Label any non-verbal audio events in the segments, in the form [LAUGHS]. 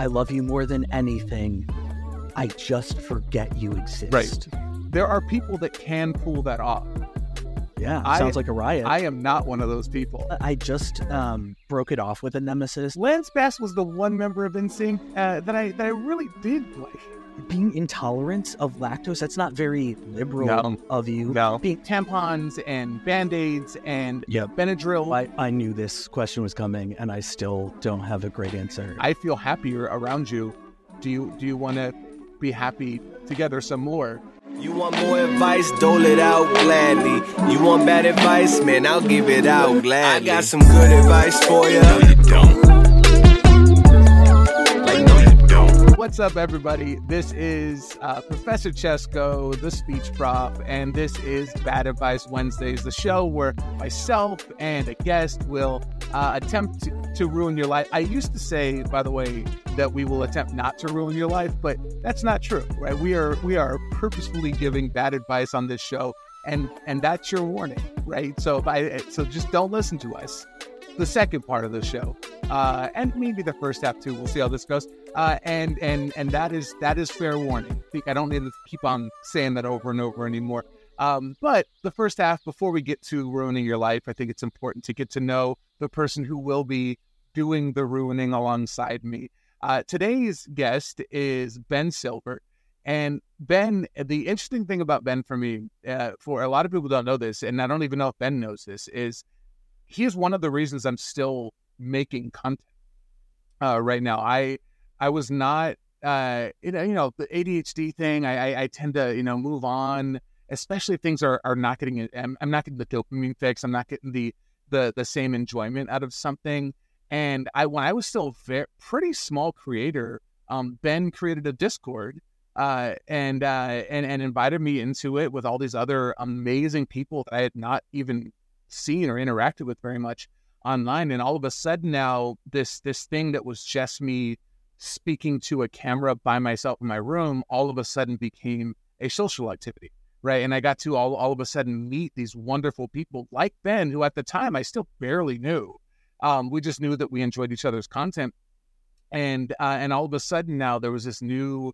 I love you more than anything. I just forget you exist. Right. There are people that can pull that off. Yeah, I- sounds like a riot. I am not one of those people. I just um, broke it off with a nemesis. Lance Bass was the one member of NSYNC uh, that I that I really did like. Being intolerant of lactose, that's not very liberal No. of you. No, being tampons and band aids and Yep. Benadryl. I, I knew this question was coming, and I still don't have a great answer. I feel happier around you. Do you do you want to be happy together some more? You want more advice? Dole it out gladly. You want bad advice? Man, I'll give it out gladly. I got some good advice for you. No, you don't. What's up, everybody? This is uh, Professor Chesko, the speech prof, and this is Bad Advice Wednesdays, the show where myself and a guest will uh, attempt to, to ruin your life. I used to say, by the way, that we will attempt not to ruin your life, but that's not true, right? We are we are purposefully giving bad advice on this show, and and that's your warning, right? So if I so just don't listen to us. The second part of the show, uh, and maybe the first half too. We'll see how this goes. Uh, and and and that is that is fair warning. I think I don't need to keep on saying that over and over anymore. Um, but the first half, before we get to ruining your life, I think it's important to get to know the person who will be doing the ruining alongside me. Uh, today's guest is Ben Silver. And Ben, the interesting thing about Ben for me, uh, for a lot of people don't know this, and I don't even know if Ben knows this, is he is one of the reasons I'm still making content uh, right now. I I was not, uh, you know, the ADHD thing. I, I I tend to you know move on, especially if things are are not getting. I'm, I'm not getting the dopamine fix. I'm not getting the the the same enjoyment out of something. And I when I was still a very pretty small creator, um, Ben created a Discord. Uh, and uh, and and invited me into it with all these other amazing people that I had not even seen or interacted with very much online and all of a sudden now this this thing that was just me speaking to a camera by myself in my room all of a sudden became a social activity right? And i got to all, all of a sudden meet these wonderful people like ben who at the time i still barely knew. Um, we just knew that we enjoyed each other's content. And uh, and all of a sudden now there was this new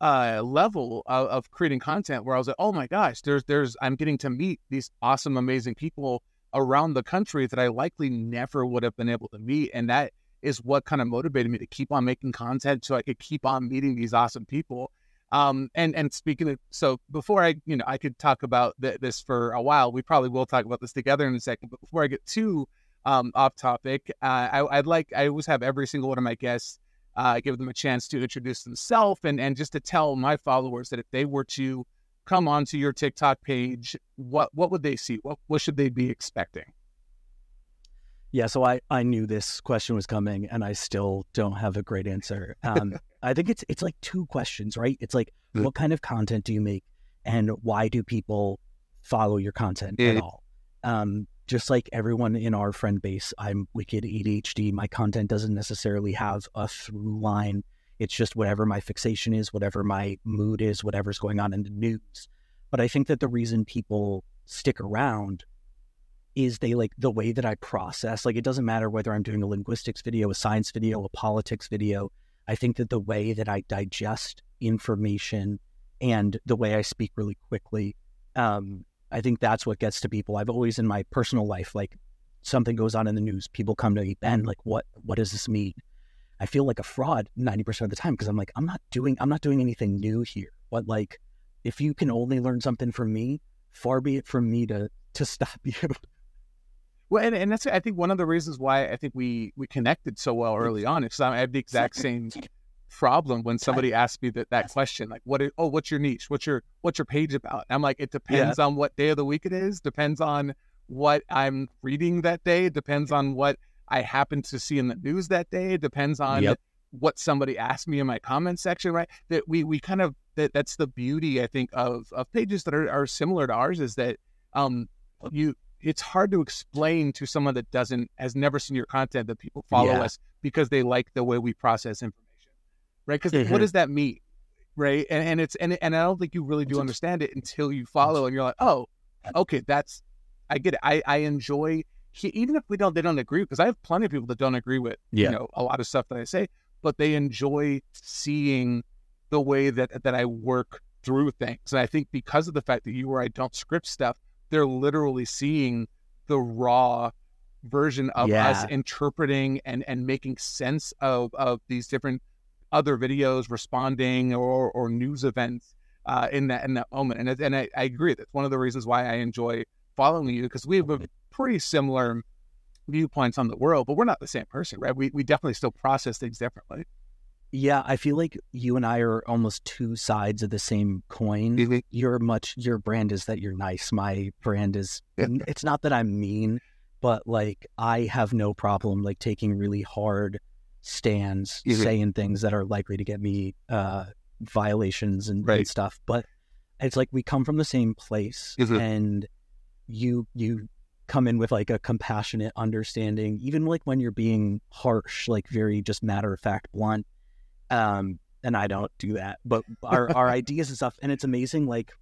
uh, level of, of creating content where I was like, oh my gosh, there's there's I'm getting to meet these awesome, amazing people around the country that I likely never would have been able to meet, and that is what kind of motivated me to keep on making content so I could keep on meeting these awesome people. Um, and and speaking of, so before I, you know, I could talk about th- this for a while. We probably will talk about this together in a second. But before I get too um, off topic, uh, I, I'd like I always have every single one of my guests uh, give them a chance to introduce themselves and, and just to tell my followers that if they were to come onto your TikTok page, what what would they see? What what should they be expecting? Yeah, so I, I knew this question was coming, and I still don't have a great answer. Um, [LAUGHS] I think it's it's like two questions, right? It's like Mm. what kind of content do you make, and why do people follow your content at all? Um, just like everyone in our friend base, I'm wicked ADHD. My content doesn't necessarily have a through line. It's just whatever my fixation is, whatever my mood is, whatever's going on in the news. But I think that the reason people stick around is they like the way that I process. Like it doesn't matter whether I'm doing a linguistics video, a science video, a politics video. I think that the way that I digest information and the way I speak really quickly, um, I think that's what gets to people. I've always in my personal life, like something goes on in the news, people come to me, Ben, like what what does this mean? I feel like a fraud 90% of the time because I'm like, I'm not doing I'm not doing anything new here. But like if you can only learn something from me, far be it from me to to stop [LAUGHS] you. Well, and, and that's I think one of the reasons why I think we we connected so well early on is I have the exact same [LAUGHS] problem when somebody asks me that that question, like, "What? Is, oh, what's your niche? What's your what's your page about?" I'm like, it depends on what day of the week it is. Depends on what I'm reading that day. Depends on what I happen to see in the news that day. It depends on Yep. what somebody asked me in my comment section. Right? That we we kind of that that's the beauty I think of of pages that are, are similar to ours is that um you it's hard to explain to someone that doesn't has never seen your content that people follow Yeah. us because they like the way we process information right because Mhm. what does that mean right and, and it's and, and i don't think you really do understand it until you follow and you're like oh okay that's i get it i i enjoy he, even if we don't they don't agree because i have plenty of people that don't agree with Yeah. you know a lot of stuff that i say but they enjoy seeing the way that that I work through things. And I think because of the fact that you or I don't script stuff, they're literally seeing the raw version of yeah. us interpreting and and making sense of of these different other videos, responding or or news events uh, in that in that moment. And and I, I agree. That's one of the reasons why I enjoy following you because we have a pretty similar viewpoints on the world, but we're not the same person, right? We we definitely still process things differently. Yeah, I feel like you and I are almost two sides of the same coin. Mm-hmm. Your much your brand is that you're nice. My brand is yeah. it's not that I'm mean, but like I have no problem like taking really hard stands, mm-hmm. saying things that are likely to get me uh violations and, right. and, stuff. But it's like we come from the same place mm-hmm. and you you come in with like a compassionate understanding, even like when you're being harsh, like very just matter of fact, blunt. Um, and I don't do that, but our, our [LAUGHS] ideas and stuff. And it's amazing. Like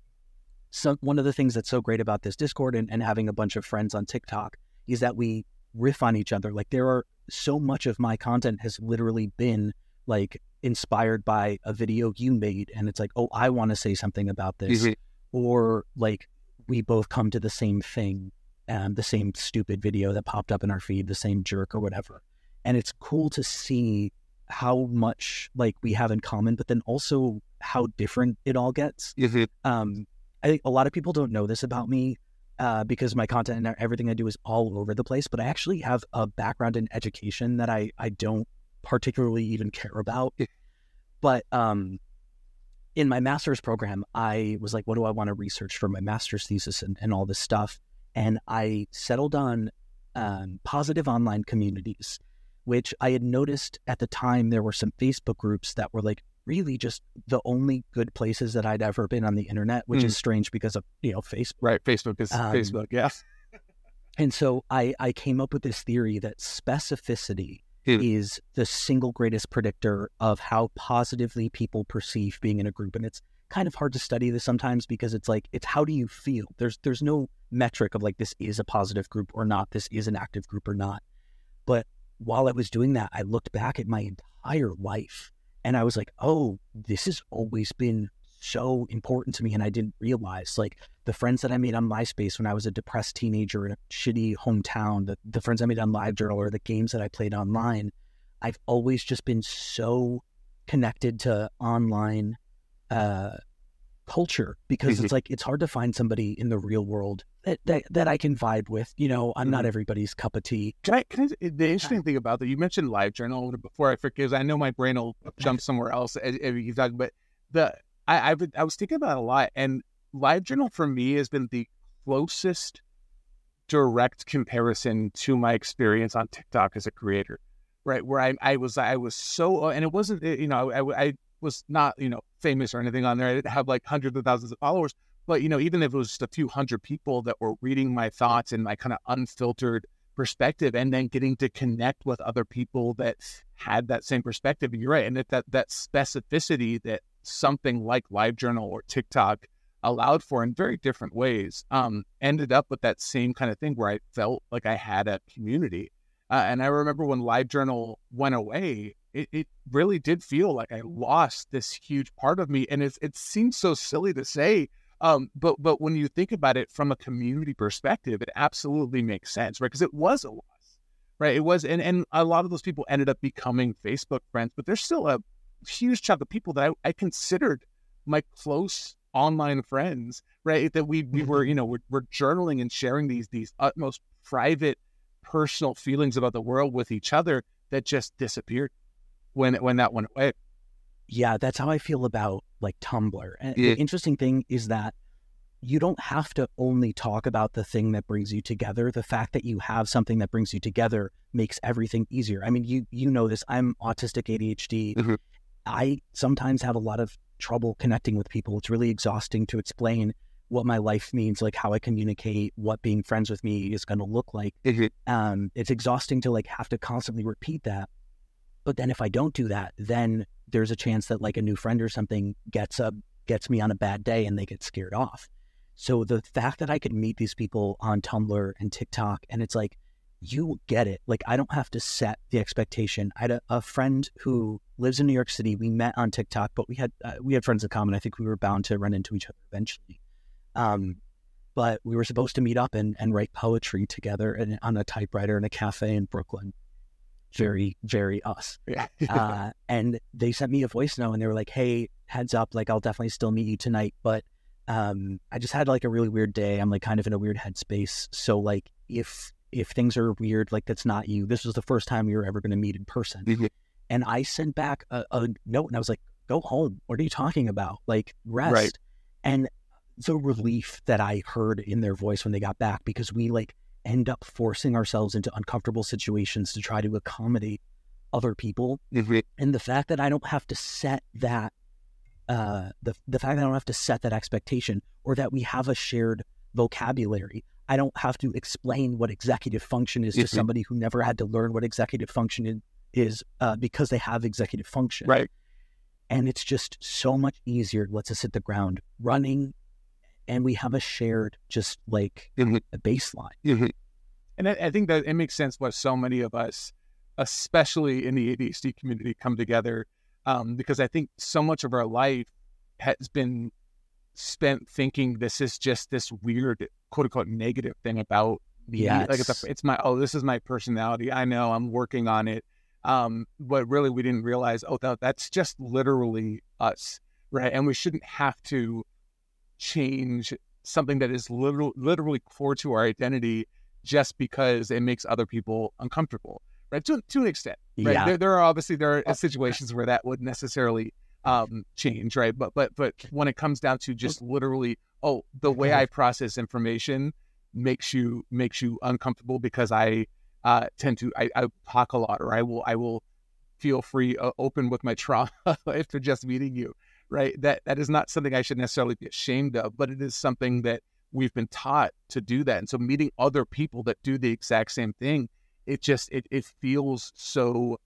some, one of the things that's so great about this discord and, and having a bunch of friends on TikTok is that we riff on each other. Like there are so much of my content has literally been like inspired by a video you made. And it's like, oh, I want to say something about this. Mm-hmm. Or like we both come to the same thing, um, the same stupid video that popped up in our feed, the same jerk or whatever. And it's cool to see how much like we have in common, but then also how different it all gets. Mm-hmm. Um, I think a lot of people don't know this about me uh, because my content and everything I do is all over the place. But I actually have a background in education that I I don't particularly even care about. but um, in my master's program, I was like, what do I want to research for my master's thesis and, and all this stuff? And I settled on um, positive online communities which I had noticed at the time there were some Facebook groups that were like really just the only good places that I'd ever been on the internet, which mm. is strange because of, you know, Facebook. Right. Facebook is um, Facebook. Yeah. [LAUGHS] and so I, I came up with this theory that specificity mm. is the single greatest predictor of how positively people perceive being in a group. And it's kind of hard to study this sometimes because it's like, it's how do you feel? There's, there's no metric of like, this is a positive group or not. This is an active group or not. But while I was doing that, I looked back at my entire life and I was like, oh, this has always been so important to me. And I didn't realize like the friends that I made on MySpace when I was a depressed teenager in a shitty hometown, the, the friends I made on LiveJournal or the games that I played online, I've always just been so connected to online uh, culture because mm-hmm. it's [LAUGHS] like it's hard to find somebody in the real world that, that, that I can vibe with. You know, I'm mm-hmm. not everybody's cup of tea. Can I, can I, the interesting thing about that, you mentioned LiveJournal before I forget, because I know my brain will jump somewhere else if you talk, but the I, I, I was thinking about a lot, and LiveJournal for me has been the closest direct comparison to my experience on TikTok as a creator, right? Where I, I was, I was so, and it wasn't, you know, I, I was not, you know, famous or anything on there. I didn't have like hundreds of thousands of followers, but you know, even if it was just a few hundred people that were reading my thoughts and my kind of unfiltered perspective, and then getting to connect with other people that had that same perspective, you're right, and that that, that specificity that something like LiveJournal or TikTok allowed for in very different ways, um, ended up with that same kind of thing where I felt like I had a community. Uh, and I remember when LiveJournal went away, it, it really did feel like I lost this huge part of me. And it, it seems so silly to say, um, but but when you think about it from a community perspective, it absolutely makes sense, right? Because it was a loss, right? It was, and and a lot of those people ended up becoming Facebook friends, but there's still a huge chunk of people that I, I considered my close online friends, right? That we we were, [LAUGHS] you know, we're, we're journaling and sharing these these utmost private, personal feelings about the world with each other that just disappeared when when that went away. Yeah, that's how I feel about like Tumblr. And yeah. the interesting thing is that you don't have to only talk about the thing that brings you together. The fact that you have something that brings you together makes everything easier. I mean, you you know this. I'm autistic ADHD. Mm-hmm. I sometimes have a lot of trouble connecting with people. It's really exhausting to explain what my life means, like how I communicate, what being friends with me is going to look like. Mm-hmm. Um, it's exhausting to like have to constantly repeat that. But then if I don't do that, then there's a chance that like a new friend or something gets a gets me on a bad day and they get scared off. So the fact that I could meet these people on Tumblr and TikTok and it's like you get it. Like I don't have to set the expectation. I had a, a friend who lives in New York City. We met on TikTok, but we had uh, we had friends in common. I think we were bound to run into each other eventually. Um, but we were supposed to meet up and, and write poetry together and, on a typewriter in a cafe in Brooklyn. Very, very us. Yeah. [LAUGHS] uh, and they sent me a voice note and they were like, "Hey, heads up, like I'll definitely still meet you tonight, but um, I just had like a really weird day. I'm like kind of in a weird headspace. So like if if things are weird, like that's not you. This was the first time we were ever going to meet in person. Mhm. And I sent back a, a note and I was like, "Go home. What are you talking about? Like rest." Right. And the relief that I heard in their voice when they got back because we like end up forcing ourselves into uncomfortable situations to try to accommodate other people Mhm. and the fact that I don't have to set that uh the the fact that I don't have to set that expectation or that we have a shared vocabulary I don't have to explain what executive function is Mhm. to somebody who never had to learn what executive function is uh, because they have executive function Right. and it's just so much easier It lets us hit the ground running and we have a shared just like Mhm. a baseline Mhm. And I, I think that it makes sense why so many of us, especially in the ADHD community, come together um, because I think so much of our life has been spent thinking this is just this weird quote unquote negative thing about me. Like it's, Yes. a, it's my oh this is my personality. I know I'm working on it. Um, but really we didn't realize oh that, that's just literally us, right? And we shouldn't have to change something that is literal, literally core to our identity just because it makes other people uncomfortable, right? To, to an extent, right? Yeah. There, there are obviously there are situations where that would necessarily um, change, right? But but but when it comes down to just literally, oh, the way I process information makes you makes you uncomfortable because I uh, tend to I, I talk a lot, or I will I will feel free uh, open with my trauma [LAUGHS] after just meeting you right? That that is not something i should necessarily be ashamed of but it is something that we've been taught to do that. And so meeting other people that do the exact same thing it just it, it feels so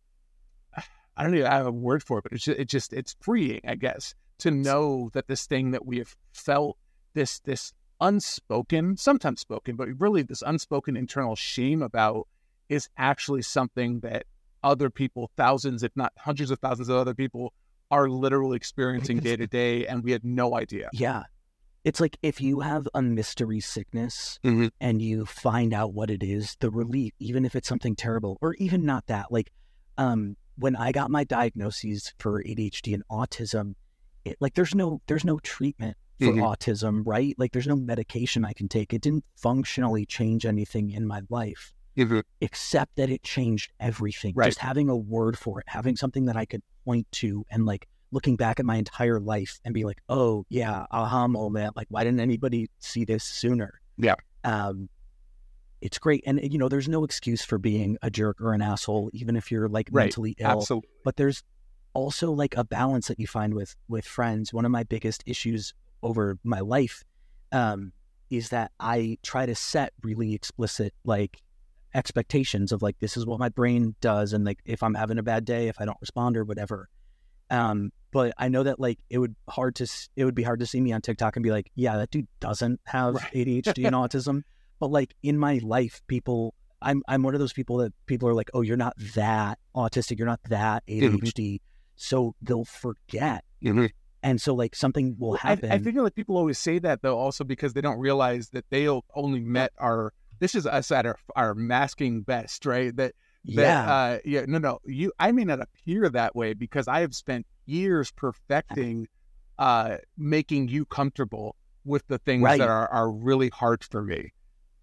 [SIGHS] i don't even have a word for it but it's just, it just it's freeing i guess to know that this thing that we have felt this this unspoken sometimes spoken but really this unspoken internal shame about is actually something that other people thousands if not hundreds of thousands of other people are literally experiencing day to day and we had no idea Yeah. It's like if you have a mystery sickness Mhm. and you find out what it is, the relief, even if it's something terrible, or even not that. Like um when I got my diagnoses for ADHD and autism, it like there's no there's no treatment for Mhm. autism, right? Like there's no medication I can take. It didn't functionally change anything in my life except that it changed everything. Right. Just having a word for it, having something that I could point to and like looking back at my entire life and be like, oh yeah, aha moment. Like why didn't anybody see this sooner? Yeah. Um it's great. And you know, there's no excuse for being a jerk or an asshole, even if you're like Right. mentally ill. absolutely But there's also like a balance that you find with with friends. One of my biggest issues over my life um is that I try to set really explicit like expectations of like this is what my brain does and like if i'm having a bad day if i don't respond or whatever. Um but i know that like it would hard to it would be hard to see me on tiktok and be like yeah that dude doesn't have Right. adhd [LAUGHS] and autism. But like in my life people i'm i'm one of those people that people are like oh you're not that autistic. You're not that adhd so they'll forget. Mhm. and so like something will happen I think like people always say that though also because they don't realize that they only met our this is us at our, our masking best right that that, yeah uh, yeah no no you i may not appear that way because i have spent years perfecting uh making you comfortable with the things Right. that are, are really hard for me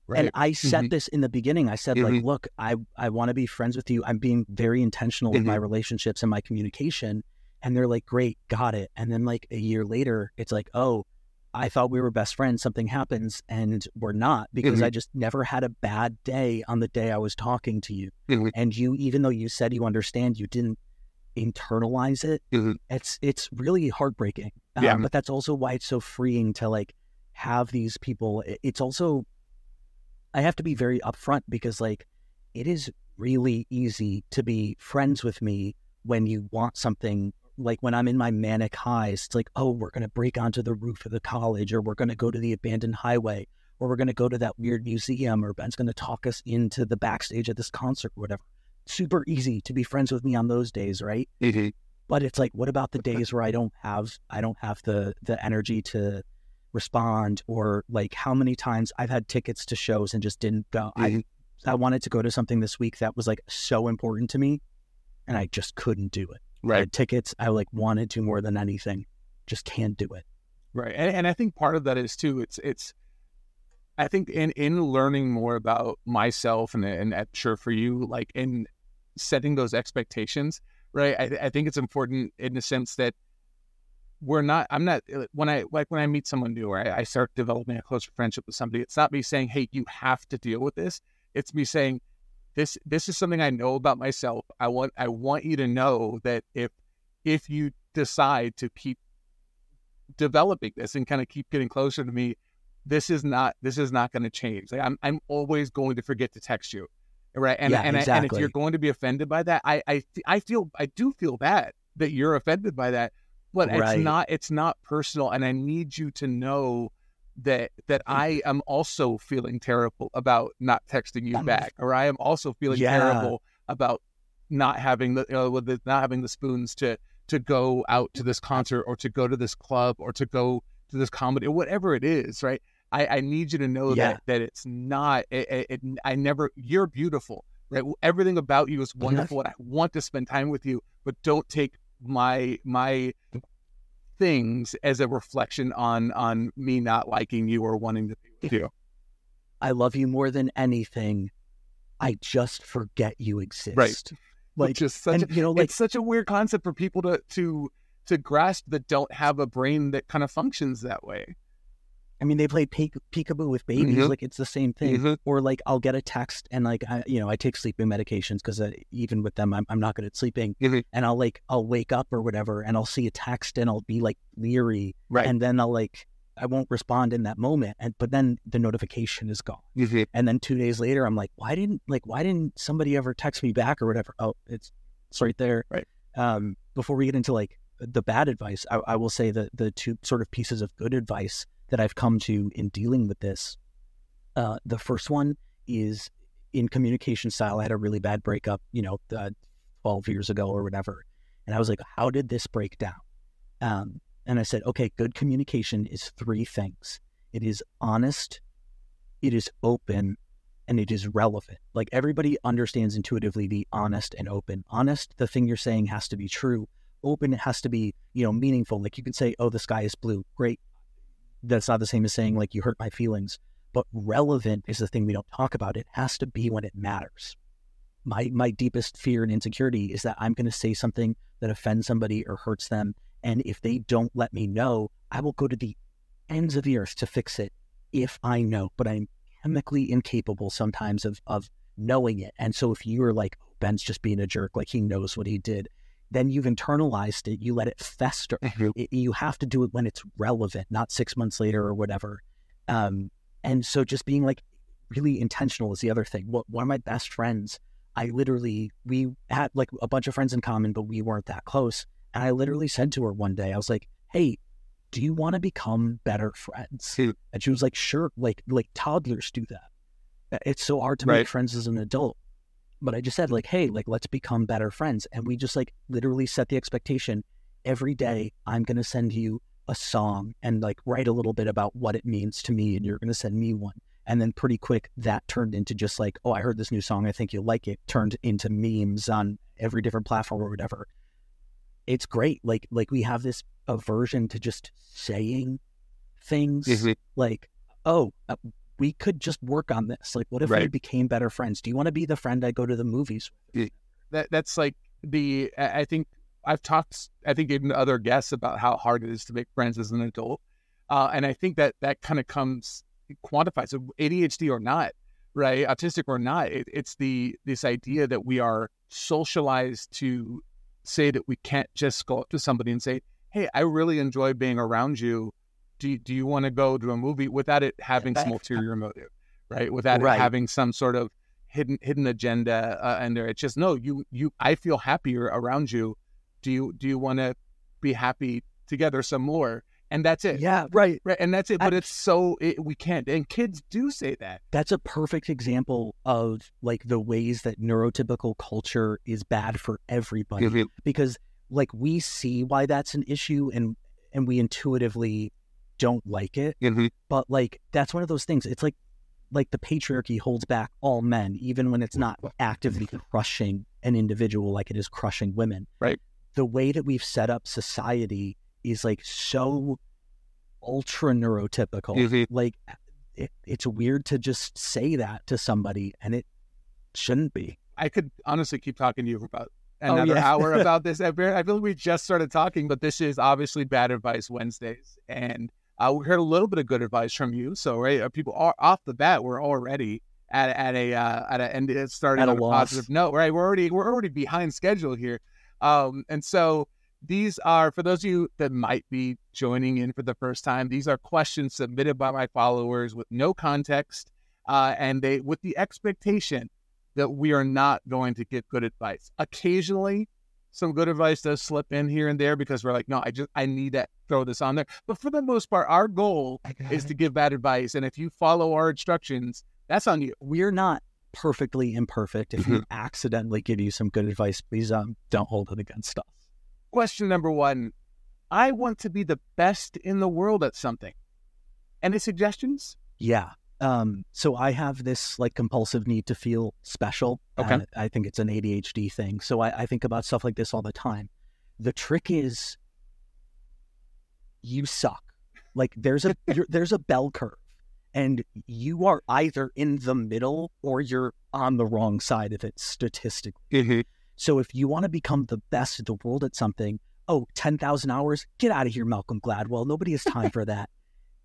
right And I said Mhm. this in the beginning. I said, like, Mhm. look, I, I want to be friends with you. I'm being very intentional with Mm-hmm. my relationships and my communication. And they're like, great, got it. And then like a year later, it's like, oh, I thought we were best friends. Something happens and we're not because Mhm. I just never had a bad day on the day I was talking to you. Mhm. And you, even though you said you understand, you didn't internalize it. Mhm. It's it's really heartbreaking. Um, Yeah. But that's also why it's so freeing to like have these people. It's also I have to be very upfront because like it is really easy to be friends with me when you want something like when I'm in my manic highs, it's like, oh, we're gonna break onto the roof of the college or we're gonna go to the abandoned highway or we're going to go to that weird museum, or Ben's going to talk us into the backstage at this concert, or whatever. Super easy to be friends with me on those days, right? Mm-hmm. But it's like, what about the days where I don't have I don't have the the energy to respond, or like how many times I've had tickets to shows and just didn't go. Mm-hmm. I I wanted to go to something this week that was like so important to me, and I just couldn't do it. Right. tickets. I like wanted to more than anything, just can't do it. Right. And, and I think part of that is too, it's, it's, I think in, in learning more about myself and, and I'm sure for you, like in setting those expectations, right. I, I think it's important in the sense that we're not, I'm not, uh, when I, like when I meet someone new or I, I start developing a closer friendship with somebody, it's not me saying, Hey, you have to deal with this. It's me saying, this, this is something I know about myself. I want, I want you to know that if, if you decide to keep developing this and kind of keep getting closer to me, this is not this is not going to change. Like I'm I'm always going to forget to text you, right? And Yeah, and, I, and if you're going to be offended by that, I I I feel I do feel bad that you're offended by that, but Right. it's not it's not personal, and I need you to know that that Mm. I am also feeling terrible about not texting you back, or I am also feeling Yeah. terrible about not having the you know, with the, not having the spoons to to go out to this concert or to go to this club or to go to this comedy or whatever it is, right? I, I need you to know Yeah. that that it's not. It, it, it- I never. You're beautiful, right? Everything about you is wonderful, and I want to spend time with you. But don't take my my things as a reflection on on me not liking you or wanting to be with you. I love you more than anything. I just forget you exist. Right. Like, Which is such and a, you know, like it's such a weird concept for people to to to grasp that don't have a brain that kind of functions that way. I mean, they play peek, peekaboo with babies. Mhm. Like it's the same thing. Mhm. Or like I'll get a text and like I, you know, I take sleeping medications because even with them, I'm, I'm not good at sleeping. Mhm. And I'll like I'll wake up or whatever, and I'll see a text and I'll be like leery, Right. and then I'll like I won't respond in that moment, and but then the notification is gone. Mhm. And then two days later, I'm like, why didn't like why didn't somebody ever text me back or whatever? Oh, it's it's right there. Right. Um, before we get into like the bad advice, I, I will say that the two sort of pieces of good advice that I've come to in dealing with this. Uh, the first one is in communication style. I had a really bad breakup, you know, uh, 12 years ago or whatever. And I was like, how did this break down? Um, and I said, okay, good communication is three things it is honest, it is open, and it is relevant. Like everybody understands intuitively the honest and open. Honest, the thing you're saying has to be true. Open, it has to be, you know, meaningful. Like you can say, oh, the sky is blue. Great. That's not the same as saying, like, you hurt my feelings. But relevant is the thing we don't talk about. It has to be when it matters. My my deepest fear and insecurity is that I'm going to say something that offends somebody or hurts them, and if they don't let me know, I will go to the ends of the earth to fix it if I know. But I'm chemically incapable sometimes of of knowing it. And so if you're like "Oh, Ben's just being a jerk, like he knows what he did, then you've internalized it. You let it fester. It, you have to do it when it's relevant, not six months later or whatever. Um, and so just being like really intentional is the other thing. What one of my best friends, I literally we had like a bunch of friends in common, but we weren't that close. And I literally said to her one day, I was like, "Hey, do you want to become better friends?" Hmm. And she was like, "Sure." Like like toddlers do that. It's so hard to Right. make friends as an adult. But I just said like, "Hey, like let's become better friends." And we just like literally set the expectation every day. I'm gonna send you a song and like write a little bit about what it means to me, and you're gonna send me one. And then pretty quick, that turned into just like, oh, I heard this new song. I think you'll like it. Turned into memes on every different platform or whatever. It's great. Like, like we have this aversion to just saying things Mhm. like, oh, uh, we could just work on this. Like, what if we became better friends? Do you want to be the friend I go to the movies with? that that's like the I think I've talked I think in other guests about how hard it is to make friends as an adult, uh, and I think that that kind of comes quantifies so ADHD or not, right? Autistic or not, it, it's the this idea that we are socialized to say that we can't just go up to somebody and say, "Hey, I really enjoy being around you. Do you, do you want to go to a movie?" Without it having some [LAUGHS] ulterior motive, right? Without Right. it having some sort of hidden hidden agenda uh, and there it's just no you you i feel happier around you do you do you want to be happy together some more and that's it. Yeah, right. Right, and that's it. But I, it's so it, we can't, and kids do say that. That's a perfect example of like the ways that neurotypical culture is bad for everybody. Because like we see why that's an issue, and and we intuitively don't like it. Mm-hmm. But like that's one of those things. It's like like the patriarchy holds back all men, even when it's not actively [LAUGHS] crushing an individual like it is crushing women. Right. The way that we've set up society is like so ultra neurotypical. Mm-hmm. Like it, it's weird to just say that to somebody, and it shouldn't be. I could honestly keep talking to you about oh, another oh, yeah. hour [LAUGHS] about this. I feel like we just started talking, but this is obviously Bad Advice Wednesdays, and uh, we heard a little bit of good advice from you. So right, uh, people are off the bat. We're already at at a uh, at a and it's starting at on a, a positive note. Right, we're already we're already behind schedule here. Um, and so these are for those of you that might be joining in for the first time. These are questions submitted by my followers with no context, uh, and they with the expectation that we are not going to give good advice. Occasionally, some good advice does slip in here and there because we're like, no, I just I need to throw this on there. But for the most part, our goal is to give bad advice, and if you follow our instructions, that's on you. We're not perfectly imperfect. If we mm-hmm. accidentally give you some good advice, please um, don't hold it against us. Question number one I want to be the best in the world at something. Any suggestions? Yeah. Um, so I have this like compulsive need to feel special. Okay. I think it's an ADHD thing. So I, I think about stuff like this all the time. The trick is you suck. Like there's a [LAUGHS] there's a bell curve and you are either in the middle or you're on the wrong side of it statistically. Mm-hmm. So if you want to become the best in the world at something, oh, 10,000 hours, get out of here, Malcolm Gladwell. Nobody has time for that.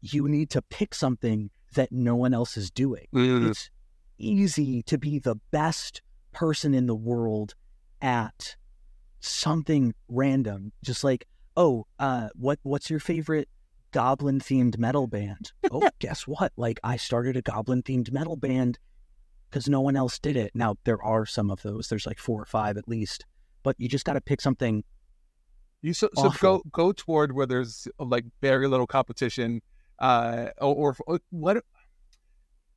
You need to pick something that no one else is doing. Mm-hmm. It's easy to be the best person in the world at something random, just like, oh, uh, what what's your favorite goblin themed metal band? [LAUGHS] oh, guess what? Like I started a goblin themed metal band because no one else did it. Now there are some of those. There's like four or five at least, but you just got to pick something. You so, so go go toward where there's like very little competition, uh, or, or what?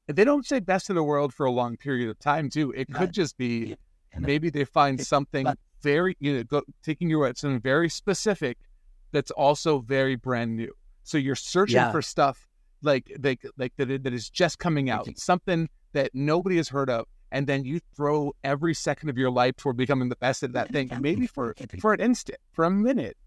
They don't say best in the world for a long period of time too. It could just be maybe they find something very you know go, taking you at something very specific that's also very brand new. So you're searching yeah. for stuff like like like that that is just coming out, something that nobody has heard of, and then you throw every second of your life toward becoming the best at that thing. Maybe for for an instant, for a minute,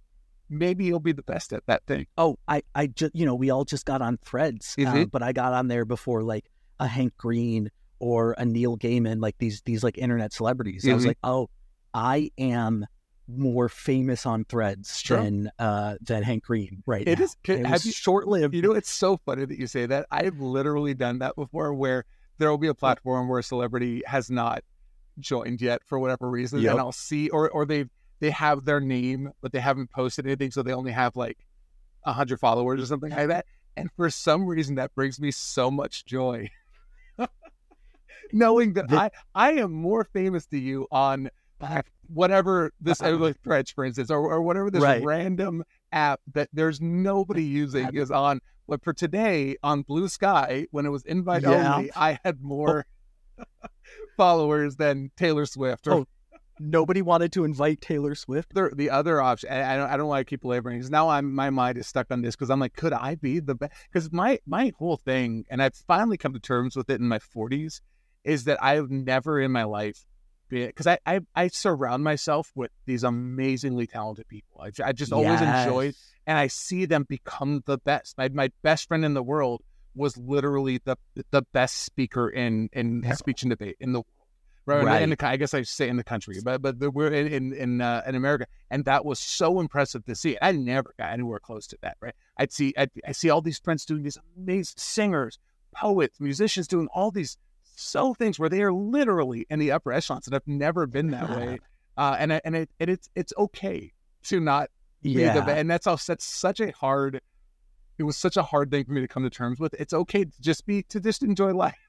maybe you'll be the best at that thing. Oh, I I just you know we all just got on Threads, uh, but I got on there before like a Hank Green or a Neil Gaiman, like these these like internet celebrities. Mm-hmm. I was mm-hmm. like, oh, I am more famous on threads sure. than uh than Hank Green right It now. is. It have you short lived? You know, it's so funny that you say that. I've literally done that before, where there will be a platform where a celebrity has not joined yet for whatever reason, yep. and I'll see, or or they they have their name but they haven't posted anything, so they only have like a hundred followers or something like that. And for some reason, that brings me so much joy, [LAUGHS] knowing that the, I I am more famous to you on whatever this [LAUGHS] uh threads, for instance, or, or whatever this right. random app that there's nobody using is on. But for today on Bluesky, when it was invite yeah. only, I had more oh. [LAUGHS] followers than Taylor Swift. Or, oh, nobody wanted to invite Taylor Swift. The, the other option, I don't, I don't want to keep laboring because now I'm my mind is stuck on this because I'm like, could I be the best? Because my my whole thing, and I've finally come to terms with it in my 40s, is that I've never in my life been because I, I, I surround myself with these amazingly talented people. I, I just always yes. enjoy, and I see them become the best. My my best friend in the world was literally the the best speaker in in speech and debate in the world. Right, right. In the, I guess I say in the country, but but we're in in in, uh, in America, and that was so impressive to see. I never got anywhere close to that. Right, I'd see I'd, I see all these friends doing these amazing singers, poets, musicians doing all these so things where they are literally in the upper echelons and I've never been that way. Uh, and and it, and it's it's okay to not yeah. be the and that's all that's such a hard. It was such a hard thing for me to come to terms with. It's okay to just be to just enjoy life.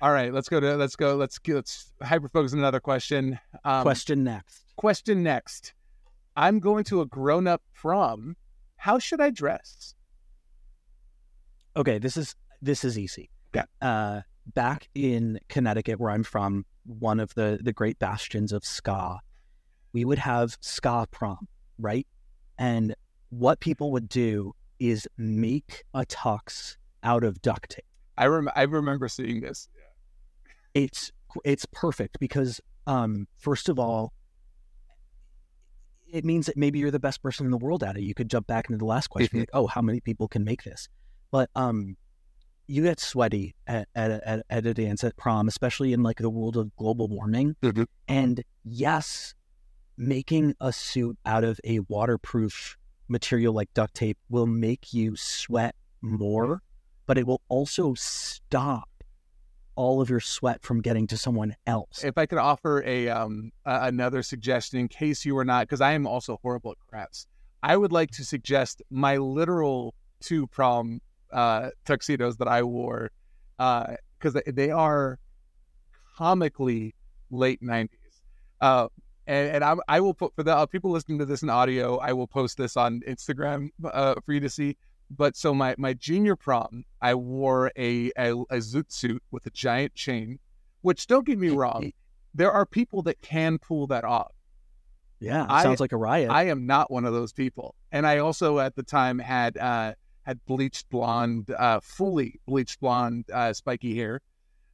All right, let's go to let's go let's let's hyper focus on another question. Um, question next. Question next. I'm going to a grown up prom. How should I dress? Okay, this is this is easy. Yeah. Uh, back in Connecticut, where I'm from, one of the the great bastions of ska, we would have ska prom, right? And what people would do is make a tux out of duct tape. I rem- I remember seeing this. It's it's perfect because um, first of all, it means that maybe you're the best person in the world at it. You could jump back into the last question, Mhm. like, oh, how many people can make this? But um, you get sweaty at, at, at, at a dance at prom, especially in like the world of global warming. Mhm. And yes, making a suit out of a waterproof material like duct tape will make you sweat more, but it will also stop all of your sweat from getting to someone else. If I could offer a um a- another suggestion in case you were not, because I am also horrible at crafts. I would like to suggest my literal two prom uh, tuxedos that I wore, because they they are comically late nineties. Uh, and, and I'm, I will put for the uh, people listening to this in audio, I will post this on Instagram uh, for you to see. But so my my junior prom, I wore a a, a zoot suit with a giant chain, which don't get me wrong, [LAUGHS] there are people that can pull that off. Yeah, I- sounds like a riot. I am not one of those people. And I also at the time had uh had bleached blonde, uh fully bleached blonde uh spiky hair.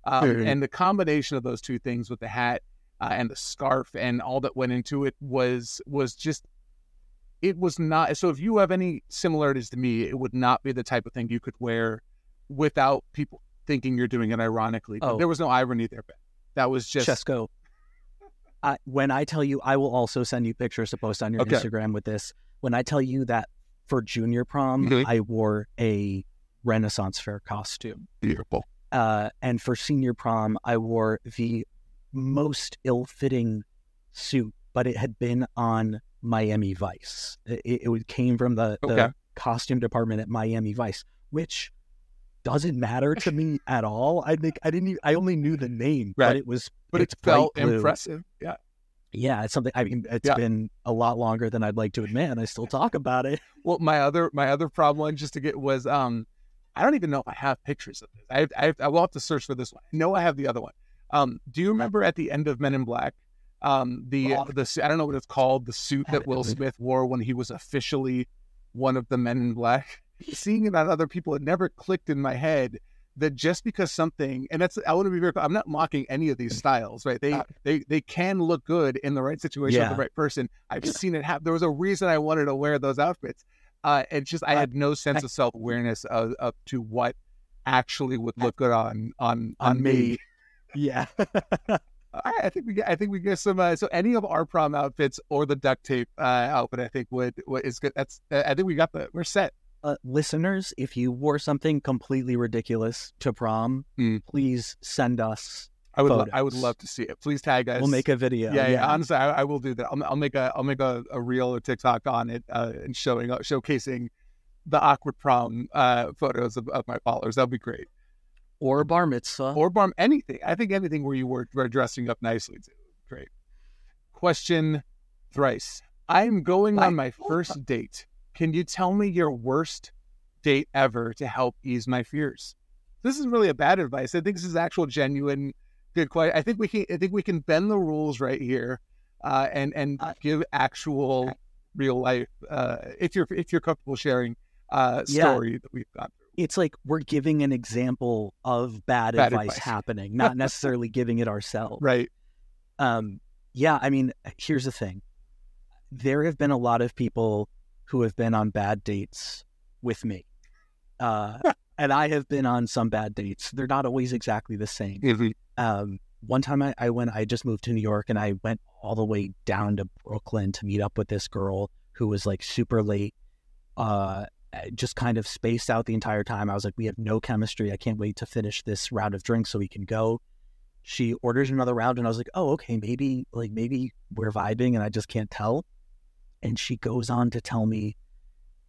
Um, and the combination of those two things with the hat uh, and the scarf and all that went into it was was just it was not so if you have any similarities to me, it would not be the type of thing you could wear without people thinking you're doing it ironically. Oh. There was no irony there, Ben. That was just Chesko. I, when I tell you, I will also send you pictures to post on your Okay. Instagram with this. When I tell you that for junior prom, Mhm. I wore a Renaissance fair costume. beautiful. Uh, and for senior prom, I wore the most ill fitting suit, but it had been on Miami Vice. It, it, came from the, the costume department at Miami Vice, which doesn't matter to me [LAUGHS] at all. I think I didn't. Even, I only knew the name, Right. but it was. But it's it felt blue. impressive. Yeah. Yeah, it's something. I mean, it's Yeah. been a lot longer than I'd like to admit, and I still talk about it. [LAUGHS] Well, my other my other problem just to get was um, I don't even know if I have pictures of this. I I, I will have to search for this one. No, I have the other one. Um, do you remember at the end of Men in Black, um, the Oh. the I don't know what it's called, the suit that Will Smith wore when he was officially one of the Men in Black. Seeing it on other people, it never clicked in my head that just because something and that's I want to be very I'm not mocking any of these styles, right? They they they can look good in the right situation with the right person. I've seen it happen. There was a reason I wanted to wear those outfits. Uh, it's just I had no sense of self awareness of, of to what actually would look good on on on, On me. me. Yeah, [LAUGHS] I, I think we get I think we get some uh, so any of our prom outfits or the duct tape uh, outfit I think would what is good. That's I think we got the we're set. uh, listeners, if you wore something completely ridiculous to prom, Mm. please send us. I would lo- I would love to see it. Please tag us. We'll make a video. yeah, yeah. Honestly, I, I will do that. I'll, I'll make a I'll make a, a reel or TikTok on it uh, and showing showcasing the awkward prom uh, photos of, of my followers. That'll be great. Or bar mitzvah. Or barm anything. I think anything where you were, were dressing up nicely too. Great. Question thrice. I'm going on my first date. Can you tell me your worst date ever to help ease my fears? This is really a bad advice. I think this is actual genuine good question. I think we can I think we can bend the rules right here uh, and and Uh, give actual real life uh, if you're if you're comfortable sharing uh Yeah. story that we've gone through. It's like we're giving an example of bad, Bad advice, advice. happening, [LAUGHS] not necessarily giving it ourselves. Right. Um, yeah, I mean, here's the thing. There have been a lot of people who have been on bad dates with me. Uh, [LAUGHS] and I have been on some bad dates. They're not always exactly the same. Um, one time I, I went, I just moved to New York and I went all the way down to Brooklyn to meet up with this girl who was like super late. Uh, just kind of spaced out the entire time. I was like, we have no chemistry. I can't wait to finish this round of drinks so we can go. She orders another round and I was like, oh, okay, maybe like maybe we're vibing and I just can't tell. And she goes on to tell me,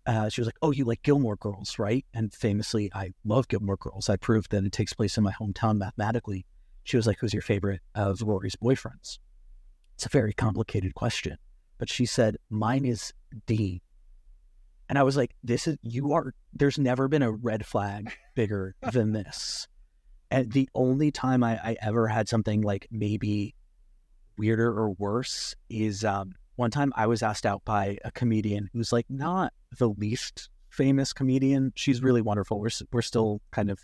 uh, she was like, oh, you like Gilmore Girls, right? And famously, I love Gilmore Girls. I proved that it takes place in my hometown mathematically. She was like, who's your favorite of Rory's boyfriends? It's a very complicated question. But she said, mine is Dean. And I was like, this is, you are, there's never been a red flag bigger [LAUGHS] than this. And the only time I, I ever had something like maybe weirder or worse is um, one time I was asked out by a comedian who's like not the least famous comedian. She's really wonderful. We're, we're still kind of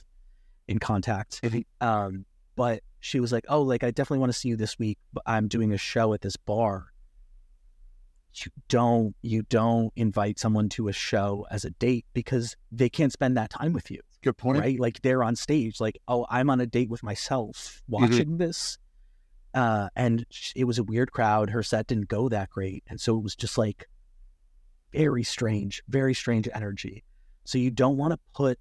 in contact. Um, but she was like, "Oh, like I definitely want to see you this week, but I'm doing a show at this bar." You don't you don't invite someone to a show as a date because they can't spend that time with you. Good point. Right? Like they're on stage like, "Oh, I'm on a date with myself watching mm-hmm. this." Uh, and it was a weird crowd. Her set didn't go that great, and so it was just like very strange, very strange energy. So you don't want to put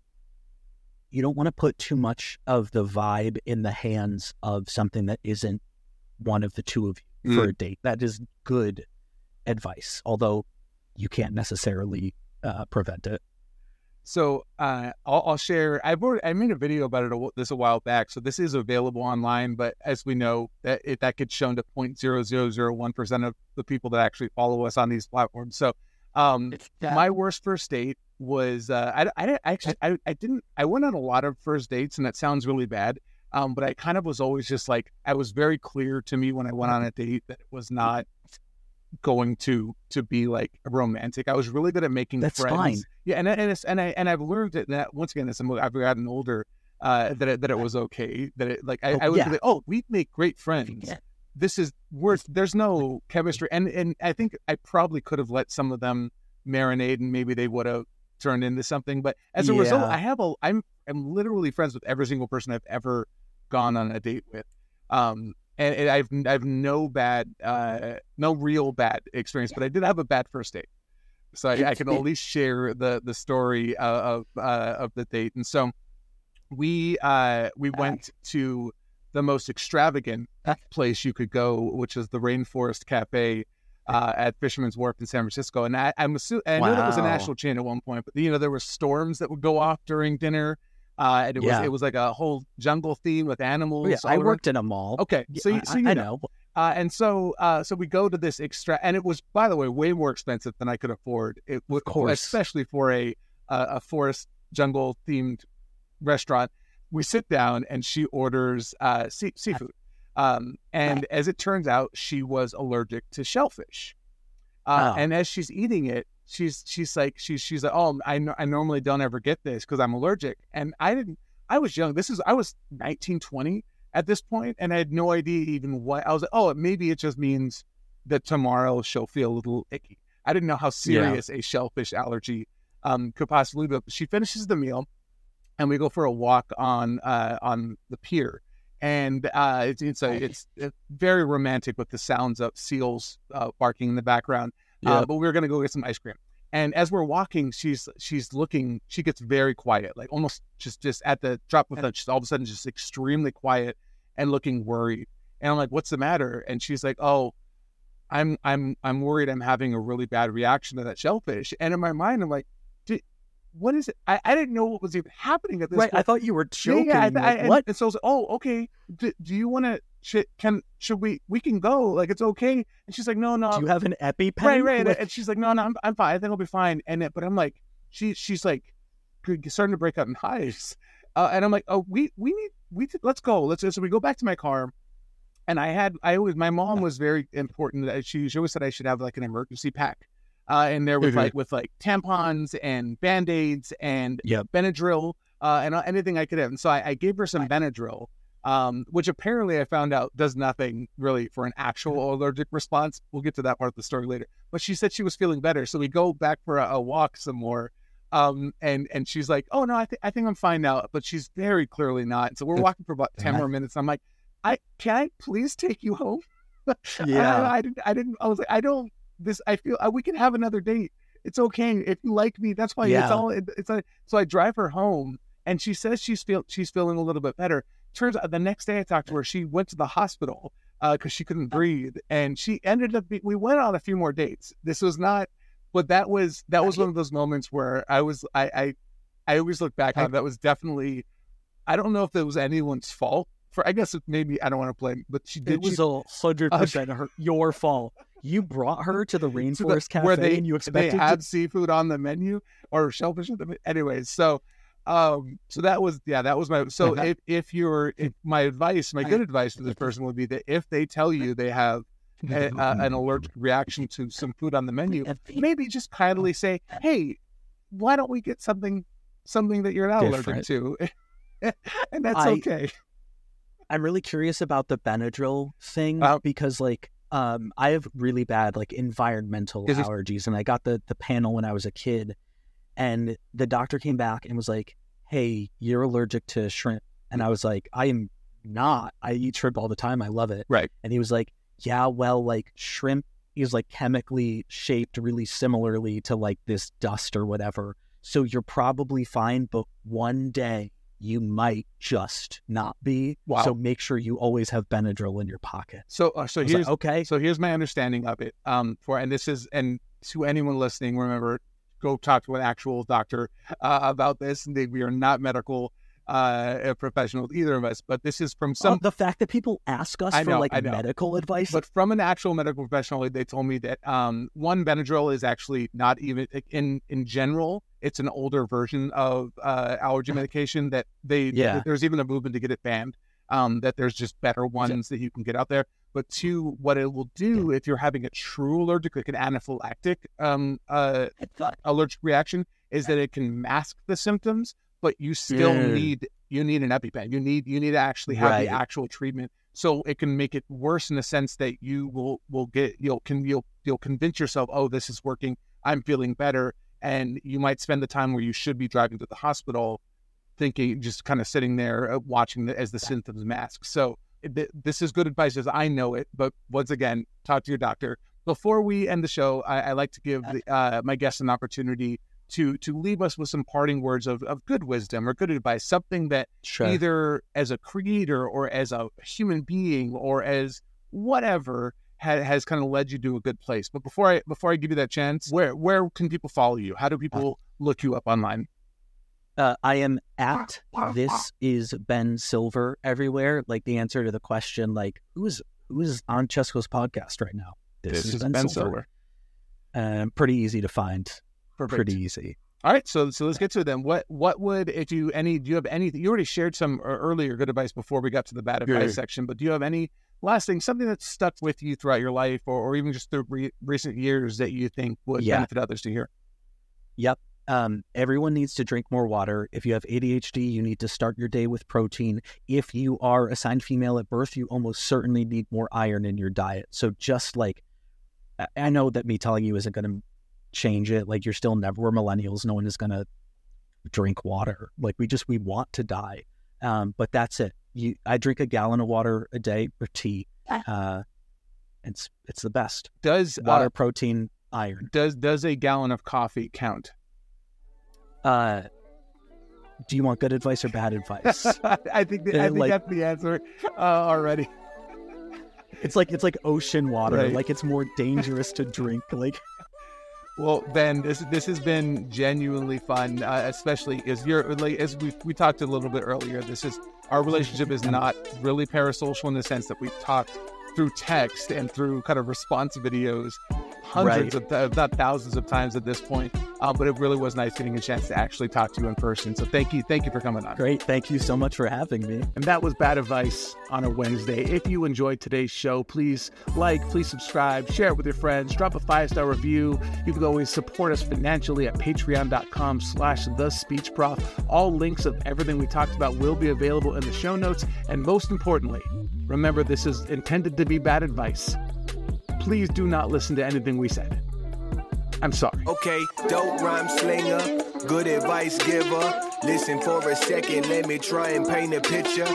you don't want to put too much of the vibe in the hands of something that isn't one of the two of you mm. for a date. That is good advice, although you can't necessarily uh, prevent it. So uh, I'll, I'll, share. I've already, I made a video about it a, this a while back. So this is available online, but as we know, that it, that gets shown to 0.0001 percent of the people that actually follow us on these platforms. So um, my worst first date was uh, I, I, I actually I, I didn't I went on a lot of first dates and that sounds really bad. Um, but I kind of was always just like I was very clear to me when I went on a date that it was not going to to be like romantic. I was really good at making That's friends. Fine. Yeah, and and it's, and I and I've learned it that once again as I've gotten older, uh, that it, that it was okay. That it like I, oh, I would yeah. be like, oh, we make great friends. Yeah. This is worth. There's no [LAUGHS] chemistry, and and I think I probably could have let some of them marinate, and maybe they would have turned into something. But as a yeah. result, I have a I'm I'm literally friends with every single person I've ever gone on a date with. Um, and, and I've I've no bad uh, no real bad experience, but I did have a bad first date. So I, I can at least share the the story of uh, of the date. And so we uh, we went to the most extravagant [LAUGHS] place you could go, which is the Rainforest Cafe uh, at Fisherman's Wharf in San Francisco. And I, I'm assuming, I wow. knew it was a national chain at one point, but you know, there were storms that would go off during dinner. Uh, and it yeah. was it was like a whole jungle theme with animals. Oh, yeah, I worked in a mall. Okay, so you, so you I, know. know. Uh, and so uh, so we go to this extra, and it was by the way way more expensive than I could afford. It was, especially for a a forest jungle themed restaurant. We sit down, and she orders uh, sea- seafood. Um, and as it turns out, she was allergic to shellfish. Uh, oh. And as she's eating it, she's she's like she's she's like, oh, I I normally don't ever get this because I'm allergic. And I didn't. I was young. This is I was 19, 20 at this point, and I had no idea even what I was like. Oh, maybe it just means that tomorrow she'll feel a little icky. I didn't know how serious yeah. a shellfish allergy um, could possibly be. But she finishes the meal, and we go for a walk on uh, on the pier and uh, it's it's, a, it's, it's very romantic with the sounds of seals uh, barking in the background. Uh, but we are gonna go get some ice cream, and as we're walking, she's she's looking. She gets very quiet, like almost just just at the drop of a She's all of a sudden just extremely quiet and looking worried. And I'm like, "What's the matter?" And she's like, "Oh." I'm I'm I'm worried I'm having a really bad reaction to that shellfish. And in my mind, I'm like, what is it? I, I didn't know what was even happening at this right, point. I thought you were joking. Yeah, yeah I, I, what? And so I was like, oh, okay. Do you want to, should, can, should we, we can go. Like, it's okay. And she's like, no, no. Do you have an EpiPen? Right, right. With... And she's like, no, no, I'm, I'm fine. I think I'll be fine. And, it, but I'm like, she, she's like, starting to break out in hives. [LAUGHS] Uh, and I'm like, oh, we, we need, we, let's go. Let's, so we go back to my car. And I had, I always, my mom was very important. That she, she always said I should have like an emergency pack uh, in there with mm-hmm. like with like tampons and band aids and yep. Benadryl uh, and uh, anything I could have. And so I, I gave her some Benadryl, um, which apparently I found out does nothing really for an actual allergic response. We'll get to that part of the story later. But she said she was feeling better, so we go back for a, a walk some more. Um, and and she's like, "Oh no, I think I think I'm fine now," but she's very clearly not. So we're walking for about ten more minutes. I'm like, "I can I please take you home?" [LAUGHS] Yeah, I, I, didn't. I didn't. I was like, I don't this I feel uh, we can have another date. It's okay if you like me. That's why yeah. it's all. It, it's a, so I drive her home, and she says she's feel she's feeling a little bit better. Turns out the next day I talked to her, she went to the hospital because uh, she couldn't breathe, and she ended up. Be, we went on a few more dates. This was not, but that was that was one of those moments where I was I I, I always look back on that was definitely. I don't know if it was anyone's fault for I guess maybe I don't want to blame, but she did. It was a hundred percent your fault You brought her to the [LAUGHS] Rainforest Cafe where they and you expected they had to... seafood on the menu or shellfish. On the, anyways, so um, so that was yeah, that was my. So if if you're if my advice, my good advice to this person would be that if they tell you they have a, a, an allergic reaction to some food on the menu, maybe just kindly say, "Hey, why don't we get something something that you're not Different. allergic to?" [LAUGHS] and that's I- okay. I'm really curious about the Benadryl thing Uh, because like um I have really bad like environmental allergies and I got the the panel when I was a kid and the doctor came back and was like, "Hey, you're allergic to shrimp." And I was like, "I am not. I eat shrimp all the time. I love it." Right. And he was like, "Yeah, well, like shrimp is like chemically shaped really similarly to like this dust or whatever. So you're probably fine, but one day you might just not be. Wow. So make sure you always have Benadryl in your pocket." So uh, so here's like, "Okay." So here's my understanding of it. Um, for and this is and to anyone listening, remember, go talk to an actual doctor uh, about this. They, we are not medical uh, professionals, either of us, but this is from Some, some. the fact that people ask us for like I know. medical advice, But from an actual medical professional, they told me that um, one Benadryl is actually not even in in general. It's an older version of uh, allergy [SIGHS] medication that they. Yeah. There's even a movement to get it banned. Um, that there's just better ones that you can get out there. But two, what it will do if you're having a true allergic, like an anaphylactic um, uh, allergic reaction, is that it can mask the symptoms, but you still Mm. need you need an EpiPen. You need you need to actually have Right. the actual treatment. So it can make it worse in the sense that you will will get you'll can you'll you'll convince yourself, oh, this is working. I'm feeling better, and you might spend the time where you should be driving to the hospital, thinking just kind of sitting there uh, watching the, as the symptoms mask. So this is good advice as I know it, but once again, talk to your doctor. Before we end the show, I, I like to give the, uh, my guests an opportunity to to leave us with some parting words of, of good wisdom or good advice, something that sure. either as a creator or as a human being or as whatever ha- has kind of led you to a good place. But before I before I give you that chance, where where can people follow you? How do people look you up online? Uh, I am at this is Ben Silver everywhere. Like the answer to the question, like who's who's on Chesko's podcast right now? This is Ben Silver. Ben Silver. Um, pretty easy to find. Perfect. Pretty easy. All right, so so let's get to it then. What what would if you any do you have anything? You already shared some uh, earlier good advice before we got to the bad advice Yeah. section, but do you have any last thing, something that's stuck with you throughout your life, or, or even just through re- recent years that you think would Yeah. benefit others to hear? Um, everyone needs to drink more water. If you have ADHD, you need to start your day with protein. If you are assigned female at birth, you almost certainly need more iron in your diet. So just like, I- I know that me telling you isn't going to change it. Like you're still never, we're millennials. No one is going to drink water. Like we just, we want to die. Um, but that's it. You, I drink a gallon of water a day or tea. Uh, it's, it's the best. Does Water, uh, protein, iron. does does a gallon of coffee count? Uh, do you want good advice or bad advice? [LAUGHS] I think that, I Uh, think like- that's the answer uh, already. It's like it's like ocean water. Right. Like it's more dangerous to drink. Like [LAUGHS] Well, Ben, this this has been genuinely fun, uh, especially as you're like as we we talked a little bit earlier. This is our relationship is [LAUGHS] not really parasocial in the sense that we've talked through text and through kind of response videos hundreds of th- not thousands of times at this point. Uh, but it really was nice getting a chance to actually talk to you in person. So thank you, thank you for coming on. great. Thank you so much for having me. And that was Bad Advice on a Wednesday. If you enjoyed today's show, please like, please subscribe, share it with your friends, drop a five-star review. You can always support us financially at patreon.com slash the speech prof. All links of everything we talked about will be available in the show notes. And most importantly, remember this is intended to be bad advice. Please do not listen to anything we said. I'm sorry. Okay, dope rhyme slinger, good advice giver. Listen for a second, let me try and paint a picture.